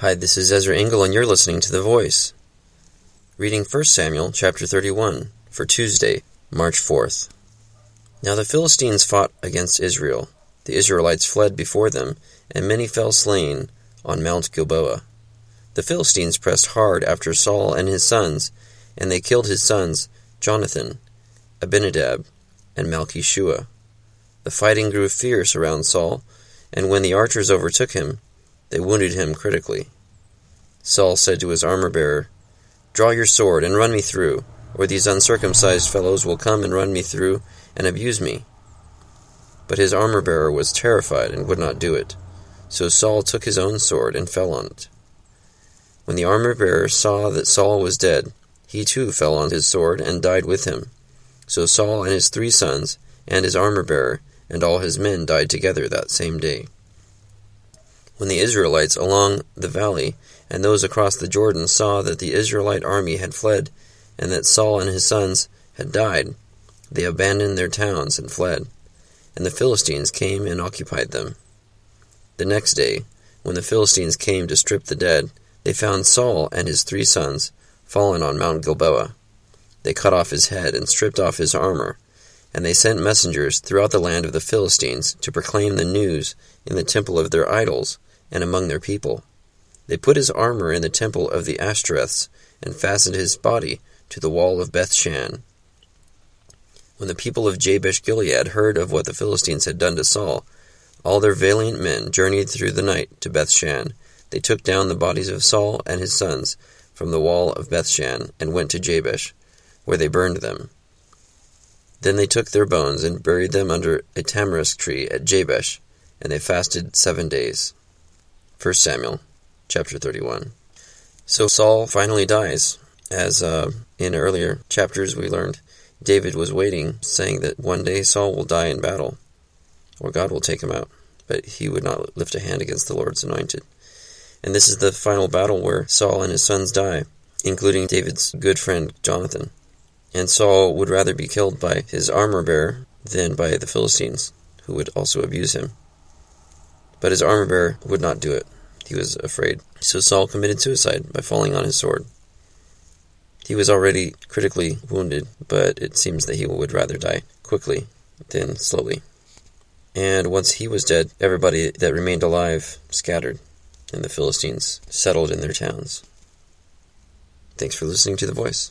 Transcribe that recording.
Hi, this is Ezra Engel, and you're listening to The Voice. Reading 1 Samuel chapter 31 for Tuesday, March 4th. Now the Philistines fought against Israel. The Israelites fled before them, and many fell slain on Mount Gilboa. The Philistines pressed hard after Saul and his sons, and they killed his sons Jonathan, Abinadab, and Malchishua. The fighting grew fierce around Saul, and when the archers overtook him, they wounded him critically. Saul said to his armor bearer, Draw your sword and run me through, or these uncircumcised fellows will come and run me through and abuse me. But his armor bearer was terrified and would not do it. So Saul took his own sword and fell on it. When the armor bearer saw that Saul was dead, he too fell on his sword and died with him. So Saul and his three sons, and his armor bearer, and all his men died together that same day. When the Israelites along the valley and those across the Jordan saw that the Israelite army had fled, and that Saul and his sons had died, they abandoned their towns and fled, and the Philistines came and occupied them. The next day, when the Philistines came to strip the dead, they found Saul and his three sons fallen on Mount Gilboa. They cut off his head and stripped off his armor, and they sent messengers throughout the land of the Philistines to proclaim the news in the temple of their idols and among their people. They put his armor in the temple of the Ashtoreths and fastened his body to the wall of Bethshan. When the people of Jabesh Gilead heard of what the Philistines had done to Saul, all their valiant men journeyed through the night to Bethshan. They took down the bodies of Saul and his sons from the wall of Bethshan and went to Jabesh, where they burned them. Then they took their bones and buried them under a tamarisk tree at Jabesh, and they fasted seven days. 1 Samuel chapter 31. So Saul finally dies. As uh, in earlier chapters we learned, David was waiting, saying that one day Saul will die in battle, or God will take him out, but he would not lift a hand against the Lord's anointed. And this is the final battle where Saul and his sons die, including David's good friend Jonathan. And Saul would rather be killed by his armor bearer than by the Philistines, who would also abuse him. But his armor bearer would not do it. He was afraid. So Saul committed suicide by falling on his sword. He was already critically wounded, but it seems that he would rather die quickly than slowly. And once he was dead, everybody that remained alive scattered, and the Philistines settled in their towns. Thanks for listening to The Voice.